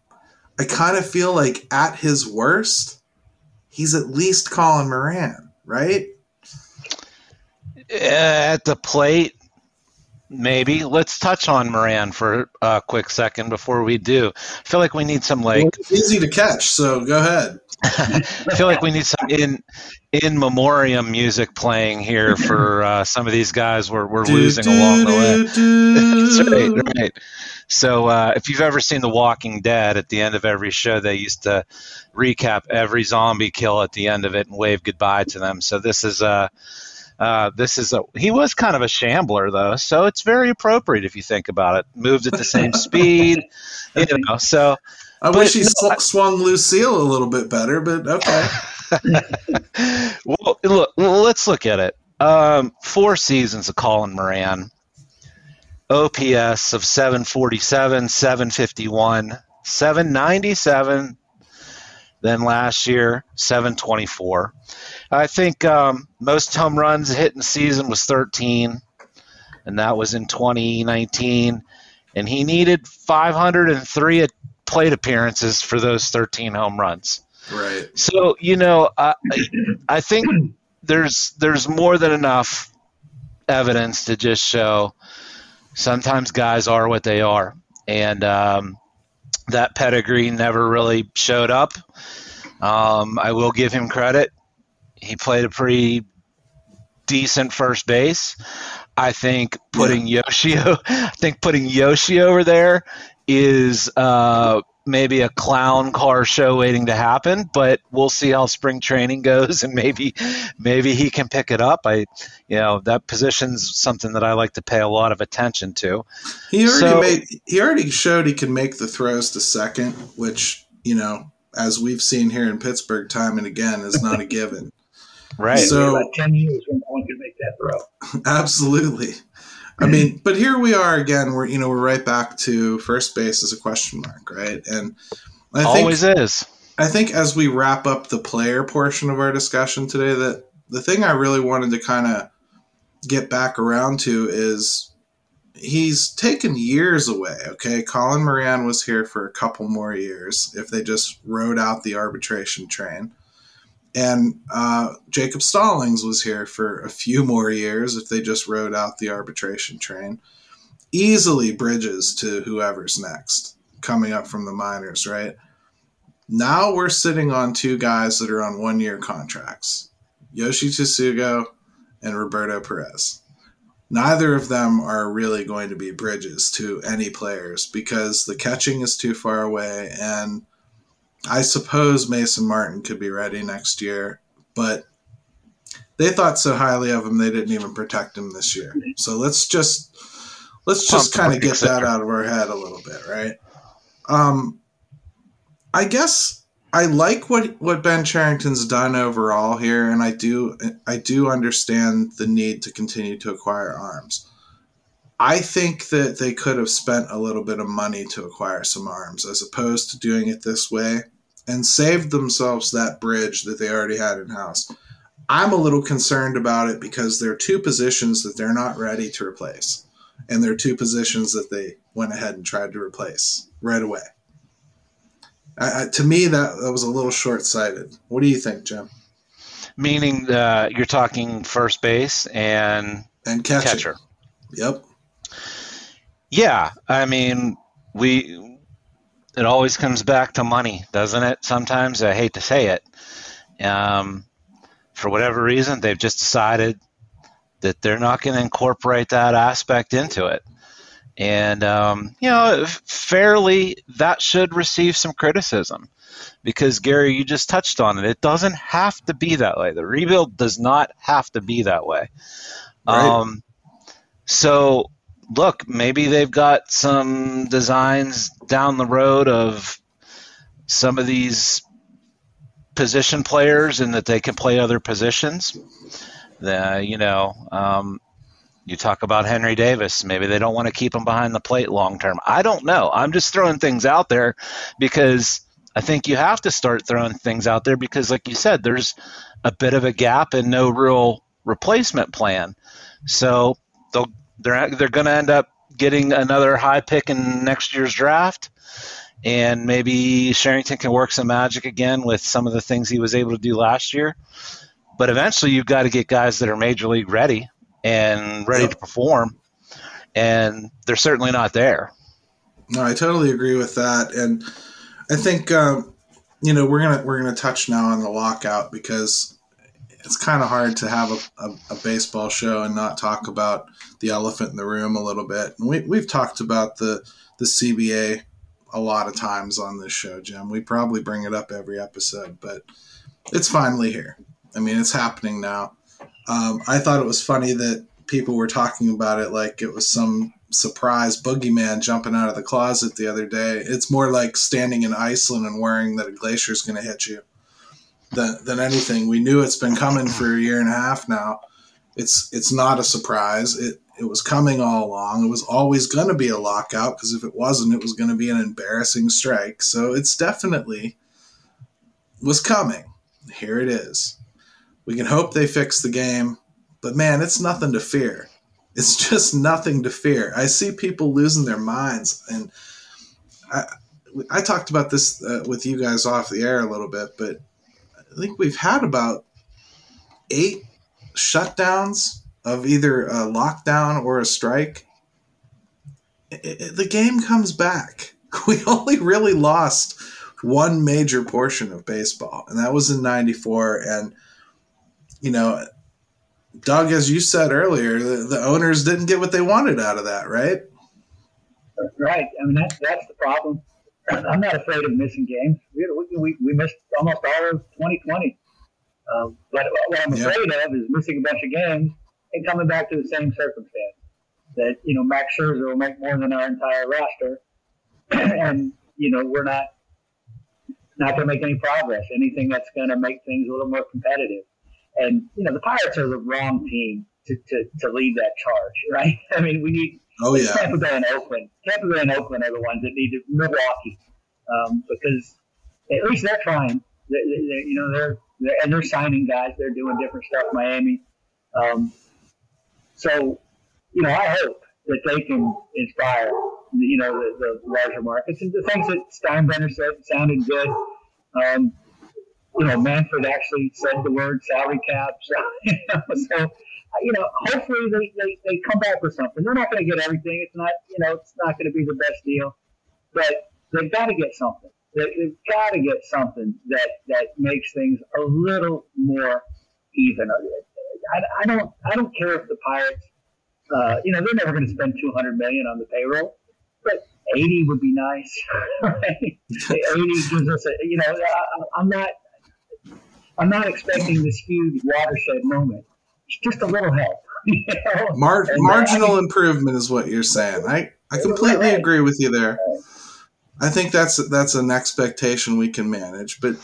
I kind of feel like at his worst, he's at least Colin Moran, right? Uh, at the plate, maybe. Let's touch on Moran for a quick second before we do. I feel like we need some like It's easy to catch, so go ahead. I *laughs* feel like we need some in in memoriam music playing here for uh, some of these guys we're, we're losing along the way. *laughs* That's right, right. So uh, if you've ever seen The Walking Dead, at the end of every show, they used to recap every zombie kill at the end of it and wave goodbye to them. So this is a uh, this is a he was kind of a shambler though, so it's very appropriate if you think about it. Moved at the same *laughs* speed, you know. So I wish he no, swung Lucille a little bit better, but okay. *laughs* *laughs* well, look, let's look at it. Um, four seasons of Colin Moran, OPS of 747, 751, 797. Then last year, 724. I think um, most home runs hit in the season was 13, and that was in 2019. And he needed 503 plate appearances for those 13 home runs. right. So you know, I, I think there's there's more than enough evidence to just show sometimes guys are what they are, and um, that pedigree never really showed up. Um, I will give him credit; he played a pretty decent first base. I think putting Yoshi, *laughs* I think putting Yoshi over there is uh, maybe a clown car show waiting to happen. But we'll see how spring training goes, *laughs* and maybe maybe he can pick it up. I, you know, that position's something that I like to pay a lot of attention to. He already So- made he already showed he can make the throws to second, which, you know, as we've seen here in Pittsburgh time and again is not a given. *laughs* Right. So- about ten years when one could make that throw. *laughs* Absolutely. I mean, but here we are again. We're you know we're right back to first base as a question mark, right? And I think Always is. I think as we wrap up the player portion of our discussion today, that the thing I really wanted to kind of get back around to is he's taken years away. Okay, Colin Moran was here for a couple more years if they just rode out the arbitration train. And uh, Jacob Stallings was here for a few more years if they just rode out the arbitration train. Easily bridges to whoever's next coming up from the minors, right? Now we're sitting on two guys that are on one year contracts Yoshi Tsugo and Roberto Perez. Neither of them are really going to be bridges to any players because the catching is too far away. And I suppose Mason Martin could be ready next year, but they thought so highly of him they didn't even protect him this year. So let's just let's just kind of get that out of our head a little bit, right? Um, I guess I like what what Ben Cherington's done overall here, and I do I do understand the need to continue to acquire arms. I think that they could have spent a little bit of money to acquire some arms as opposed to doing it this way and saved themselves that bridge that they already had in house. I'm a little concerned about it because there are two positions that they're not ready to replace, and there are two positions that they went ahead and tried to replace right away. I, I, to me, that, that was a little short sighted. What do you think, Jim? Meaning uh, you're talking first base and And catching. catcher. Yep. Yeah, I mean, we it always comes back to money, doesn't it? Sometimes I hate to say it. Um, for whatever reason, they've just decided that they're not going to incorporate that aspect into it. And, um, you know, fairly, that should receive some criticism because, Gary, you just touched on it. It doesn't have to be that way. The rebuild does not have to be that way. Right. Um, so, look, maybe they've got some designs down the road of some of these position players and that they can play other positions. Uh, you know, um, you talk about Henry Davis. Maybe they don't want to keep him behind the plate long term. I don't know. I'm just throwing things out there because I think you have to start throwing things out there because, like you said, there's a bit of a gap and no real replacement plan. So they'll they're they're going to end up getting another high pick in next year's draft, and maybe Cherington can work some magic again with some of the things he was able to do last year. But eventually, you've got to get guys that are major league ready and ready to perform, and they're certainly not there. No, I totally agree with that, and I think um, you know we're gonna we're gonna touch now on the lockout because it's kind of hard to have a, a, a, baseball show and not talk about the elephant in the room a little bit. And we we've talked about the the CBA a lot of times on this show, Jim. We probably bring it up every episode, but it's finally here. I mean, it's happening now. Um, I thought it was funny that people were talking about it like it was some surprise boogeyman jumping out of the closet the other day. It's more like standing in Iceland and worrying that a glacier is going to hit you than, than anything. We knew it's been coming for a year and a half now. It's it's not a surprise. It it was coming all along. It was always going to be a lockout because if it wasn't, it was going to be an embarrassing strike. So it's definitely was coming. Here it is. We can hope they fix the game, but man, it's nothing to fear. It's *laughs* just nothing to fear. I see people losing their minds, and I I talked about this uh, with you guys off the air a little bit, but I think we've had about eight shutdowns of either a lockdown or a strike. It, it, the game comes back. *laughs* We only really lost one major portion of baseball, and that was in '94. And you know, Doug, as you said earlier, the, the, owners didn't get what they wanted out of that, right? Right. I mean, that's that's the problem. I'm not afraid of missing games. We, we, we missed almost all of 2020. Um, but what I'm afraid yep. of is missing a bunch of games and coming back to the same circumstance. That you know, Max Scherzer will make more than our entire roster, *clears throat* and you know, we're not not going to make any progress. Anything that's going to make things a little more competitive. And you know, the Pirates are the wrong team to, to, to lead that charge, *laughs* right? I mean, we need oh yeah, Tampa Bay and Oakland. Tampa Bay and Oakland are the ones that need to Milwaukee um, because at least they're trying. They, they, you know, they're, they're, and they're signing guys. They're doing different stuff. Miami. Um, so, you know, I hope that they can inspire, you know, the, the larger markets and the things that Steinbrenner said sounded good. Um, you know, Manfred actually said the word salary cap. *laughs* So, you know, so you know, hopefully they, they, they come back with something. They're not going to get everything. It's not, you know, it's not going to be the best deal, but they've got to get something. They, have got to get something that, that makes things a little more even. I, I don't, I don't care if the Pirates, uh, you know, they're never going to spend 200 million on the payroll, but 80 would be nice. *laughs* Right? 80 gives us a, you know, I, I'm not, I'm not expecting this huge watershed moment. It's just a little help. *laughs* You know? Mar- marginal improvement is what you're saying. I, I completely right. agree with you there. I think that's that's an expectation we can manage. But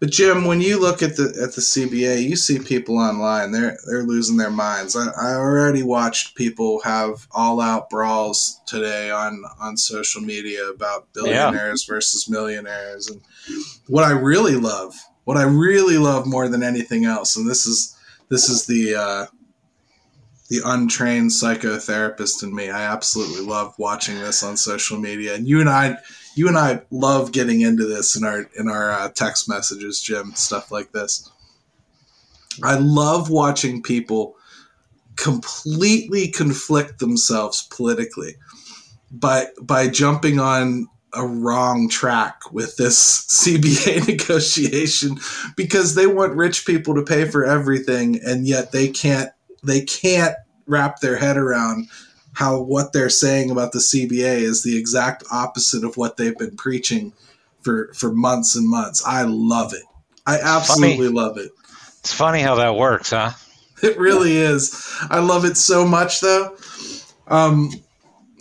but Jim, when you look at the at the CBA, you see people online. They're they're losing their minds. I, I already watched people have all out brawls today on on social media about billionaires yeah. versus millionaires. And what I really love what I really love more than anything else, and this is this is the uh, the untrained psychotherapist in me. I absolutely love watching this on social media, and you and I, you and I love getting into this in our in our uh, text messages, Jim, stuff like this. I love watching people completely conflict themselves politically by by jumping on a wrong track with this *laughs* CBA *laughs* negotiation because they want rich people to pay for everything and yet they can't they can't wrap their head around how what they're saying about the CBA is the exact opposite of what they've been preaching for for months and months. I love it. I absolutely funny. love it. It's funny how that works, huh? It really is. I love it so much, though. Um,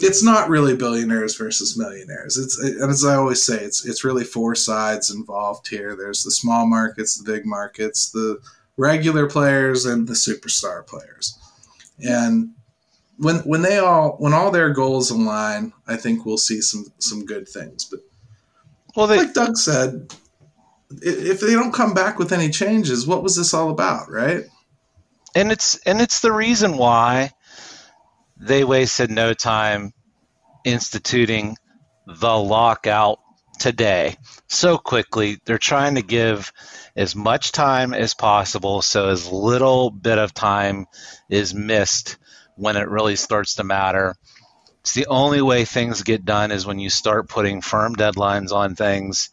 it's not really billionaires versus millionaires. It's and as I always say, it's it's really four sides involved here. There's the small markets, the big markets, the regular players, and the superstar players. And when when they all when all their goals align, I think we'll see some some good things. But well, they, like Doug said, if they don't come back with any changes, what was this all about, right? And it's and it's the reason why they wasted no time instituting the lockout today so quickly. They're trying to give as much time as possible so as little bit of time is missed when it really starts to matter. It's the only way things get done is when you start putting firm deadlines on things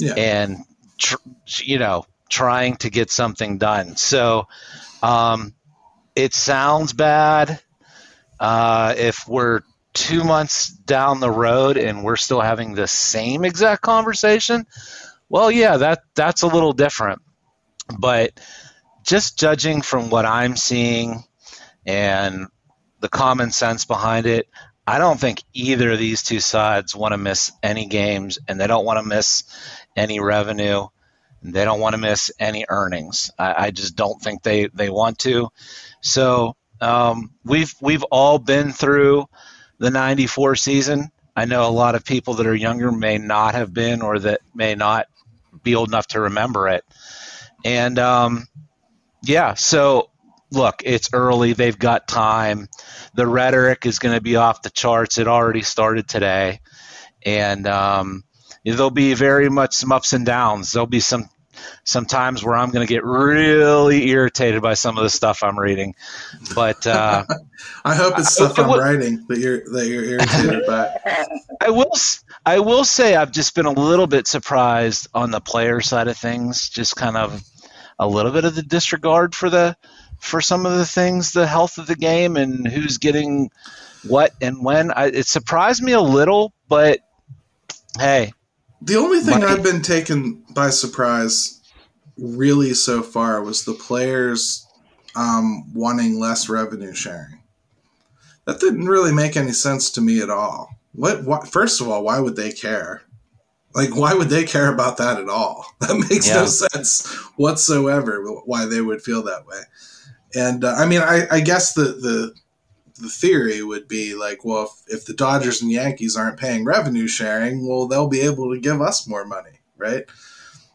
yeah. and tr- you know trying to get something done. So um, it sounds bad uh, if we're two months down the road and we're still having the same exact conversation, well, yeah, that that's a little different. But just judging from what I'm seeing and the common sense behind it, I don't think either of these two sides want to miss any games and they don't want to miss any revenue. and They don't want to miss any earnings. I, I just don't think they, they want to. So um, we've we've all been through the '94 season. I know a lot of people that are younger may not have been, or that may not be old enough to remember it. And um, yeah, so look, it's early. They've got time. The rhetoric is going to be off the charts. It already started today, and um, there'll be very much some ups and downs. There'll be some sometimes where I'm going to get really irritated by some of the stuff I'm reading. But uh, *laughs* I hope it's stuff I, am writing that you're that you're irritated by. *laughs* I will I will say I've just been a little bit surprised on the player side of things. Just kind of a little bit of the disregard for the for some of the things, the health of the game, and who's getting what and when. I, it surprised me a little, but hey, the only thing I've been taken by surprise, really, so far was the players um, wanting less revenue sharing. That didn't really make any sense to me at all. What, what? First of all, why would they care? Like, why would they care about that at all? *laughs* That makes yeah. no sense whatsoever. Why they would feel that way. And uh, I mean, I, I guess the the the theory would be like, well, if, if the Dodgers and Yankees aren't paying revenue sharing, well, they'll be able to give us more money, right?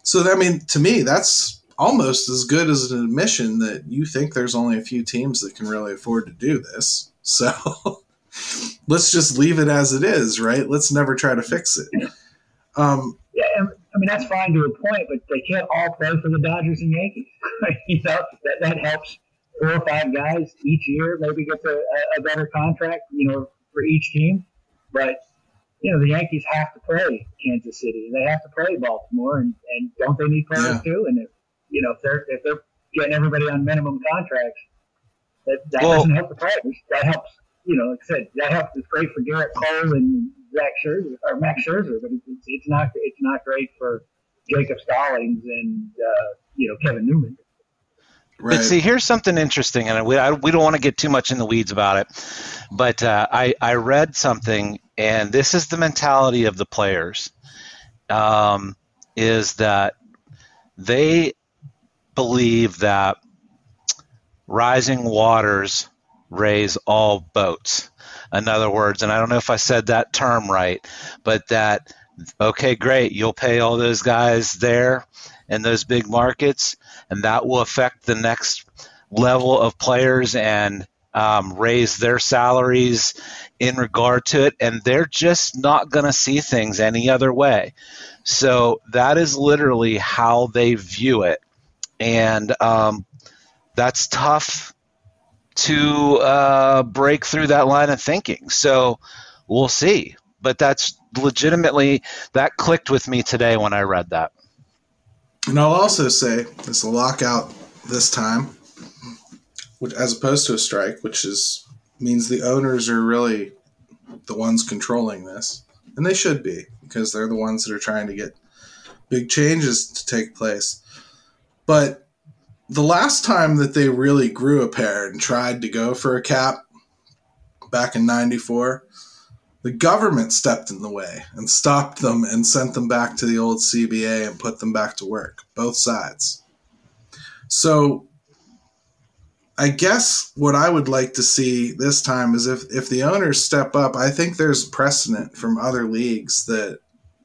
So, I mean, to me, that's almost as good as an admission that you think there's only a few teams that can really afford to do this. *laughs* So, let's just leave it as it is, right? Let's never try to fix it. Um, yeah, I mean that's fine to a point, but they can't all play for the Dodgers and Yankees. *laughs* you know that that helps four or five guys each year, maybe gets a, a better contract, you know, for each team. But you know, the Yankees have to play Kansas City. They have to play Baltimore, and, and don't they need players yeah. too? And if you know if they're if they're getting everybody on minimum contracts, that, that well, doesn't help the players. That helps. You know, like I said, that helps. It's great for Gerrit Cole and Zach Scherzer or Max Scherzer, but it's, it's not it's not great for Jacob Stallings and uh, you know Kevin Newman. Right. But see, here's something interesting, and we, I, we don't want to get too much in the weeds about it, but uh, I, I read something, and this is the mentality of the players, um, is that they believe that rising waters raise all boats. In other words, and I don't know if I said that term right, but that okay, great, you'll pay all those guys there in those big markets, and that will affect the next level of players and um, raise their salaries in regard to it, and they're just not going to see things any other way. So that is literally how they view it, and um, that's tough to uh, break through that line of thinking. So we'll see, but that's legitimately that clicked with me today when I read that. And I'll also say it's a lockout this time, which as opposed to a strike, which is means the owners are really the ones controlling this, and they should be because they're the ones that are trying to get big changes to take place. But the last time that they really grew a pair and tried to go for a cap back in 94, the government stepped in the way and stopped them and sent them back to the old CBA and put them back to work, both sides. So I guess what I would like to see this time is if, if the owners step up, I think there's precedent from other leagues that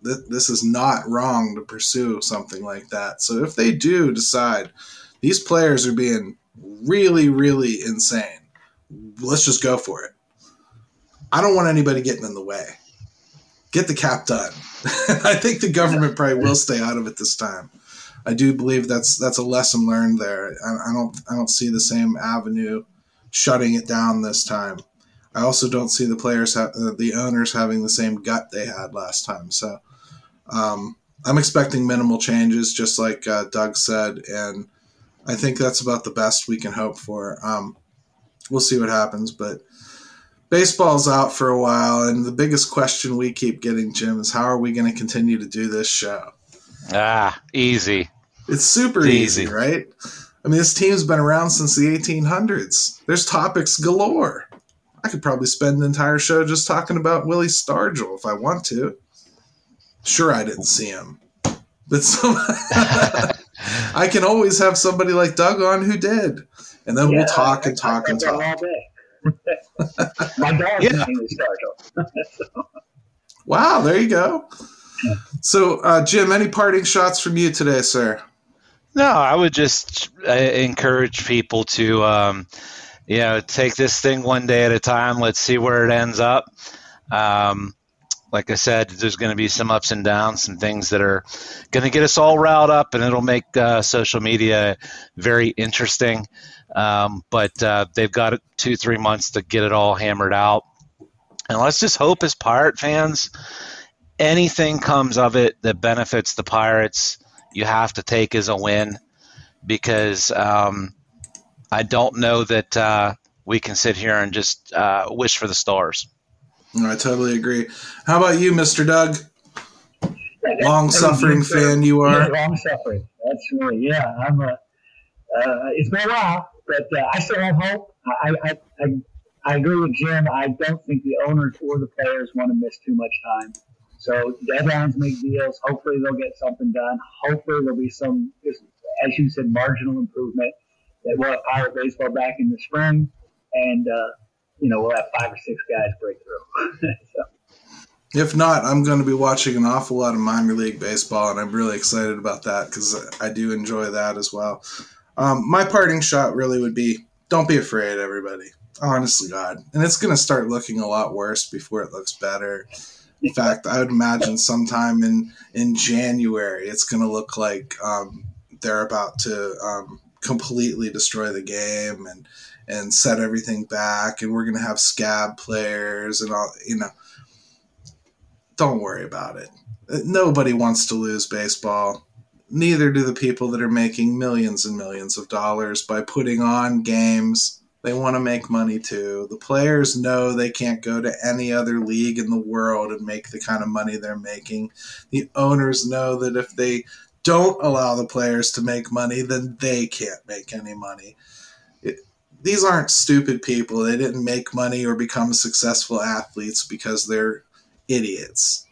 th- this is not wrong to pursue something like that. So if they do decide these players are being really, really insane, let's just go for it. I don't want anybody getting in the way. Get the cap done. *laughs* I think the government probably will stay out of it this time. I do believe that's that's a lesson learned there. I, I don't I don't see the same avenue shutting it down this time. I also don't see the players ha- uh, the owners having the same gut they had last time. So um, I'm expecting minimal changes, just like uh, Doug said, and I think that's about the best we can hope for. Um, we'll see what happens, but baseball's out for a while, and the biggest question we keep getting, Jim, is how are we going to continue to do this show? Ah, easy. It's super easy. easy, right? I mean, this team's been around since the 1800s. There's topics galore. I could probably spend an entire show just talking about Willie Stargell if I want to. Sure, I didn't see him, but some, *laughs* I can always have somebody like Doug on who did, and then yeah, we'll talk and talk and talk. *laughs* My dog's yeah. name is Stargell. Wow, there you go. So, uh, Jim, any parting shots from you today, sir? No, I would just uh, encourage people to, um, you know, take this thing one day at a time. Let's see where it ends up. Um, like I said, there's going to be some ups and downs, some things that are going to get us all riled up, and it'll make uh, social media very interesting. Um, but uh, they've got two, three months to get it all hammered out. And let's just hope, as Pirate fans, anything comes of it that benefits the Pirates you have to take as a win because um, I don't know that uh, we can sit here and just uh, wish for the stars. I totally agree. How about you, Mr. Doug? Long suffering fan you are. Yeah, long suffering. That's really yeah. I'm a. Uh, it's been a while, but uh, I still have hope. I, I, I I agree with Jim. I don't think the owners or the players want to miss too much time. So deadlines make deals. Hopefully they'll get something done. Hopefully there'll be some, as you said, marginal improvement. That we'll have Pirate baseball back in the spring, and uh, you know we'll have five or six guys break through. *laughs* so. If not, I'm going to be watching an awful lot of minor league baseball, and I'm really excited about that because I do enjoy that as well. Um, my parting shot really would be don't be afraid, everybody. Honestly, God. And it's going to start looking a lot worse before it looks better. In fact, I would imagine sometime in in January, it's going to look like um, they're about to um, completely destroy the game and and set everything back, and we're going to have scab players and all. You know, don't worry about it. Nobody wants to lose baseball. Neither do the people that are making millions and millions of dollars by putting on games they want to make money too. The players know they can't go to any other league in the world and make the kind of money they're making. The owners know that if they don't allow the players to make money, then they can't make any money. It, these aren't stupid people. They didn't make money or become successful athletes because they're idiots.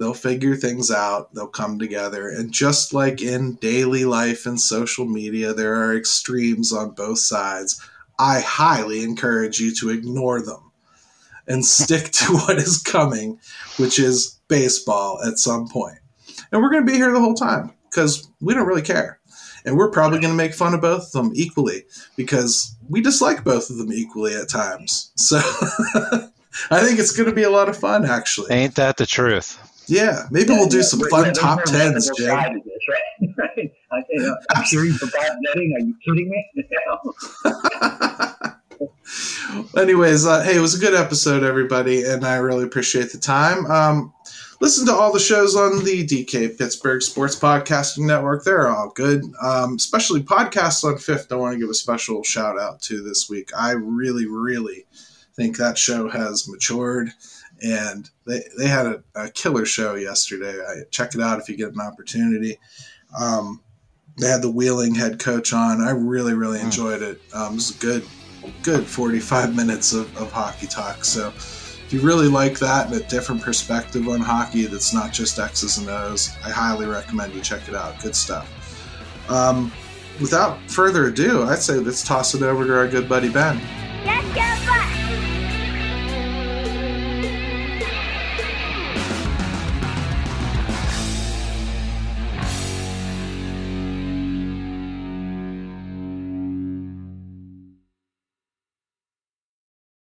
They'll figure things out, they'll come together. And just like in daily life and social media, there are extremes on both sides. I highly encourage you to ignore them and *laughs* stick to what is coming, which is baseball at some point. And we're going to be here the whole time because we don't really care. And we're probably going to make fun of both of them equally because we dislike both of them equally at times. So *laughs* I think it's going to be a lot of fun, actually. Ain't that the truth? Yeah, maybe yeah, we'll do yeah. some fun top tens, Jim. *laughs* Right? I, you know, I'm cheering for Bob Nutting. Are you kidding me? *laughs* *laughs* Anyways, uh, hey, it was a good episode, everybody, and I really appreciate the time. Um, listen to all the shows on the DK Pittsburgh Sports Podcasting Network. They're all good, um, especially podcasts on Fifth. I want to give a special shout out to this week. I really, really think that show has matured, and they they had a, a killer show yesterday. I, check it out if you get an opportunity. Um, they had the Wheeling head coach on. I really really enjoyed it. Um, it was a good good 45 *laughs* minutes of, of hockey talk. So if you really like that and a different perspective on hockey that's not just X's and O's, I highly recommend you check it out. Good stuff. Um, without further ado, I'd say let's toss it over to our good buddy Ben.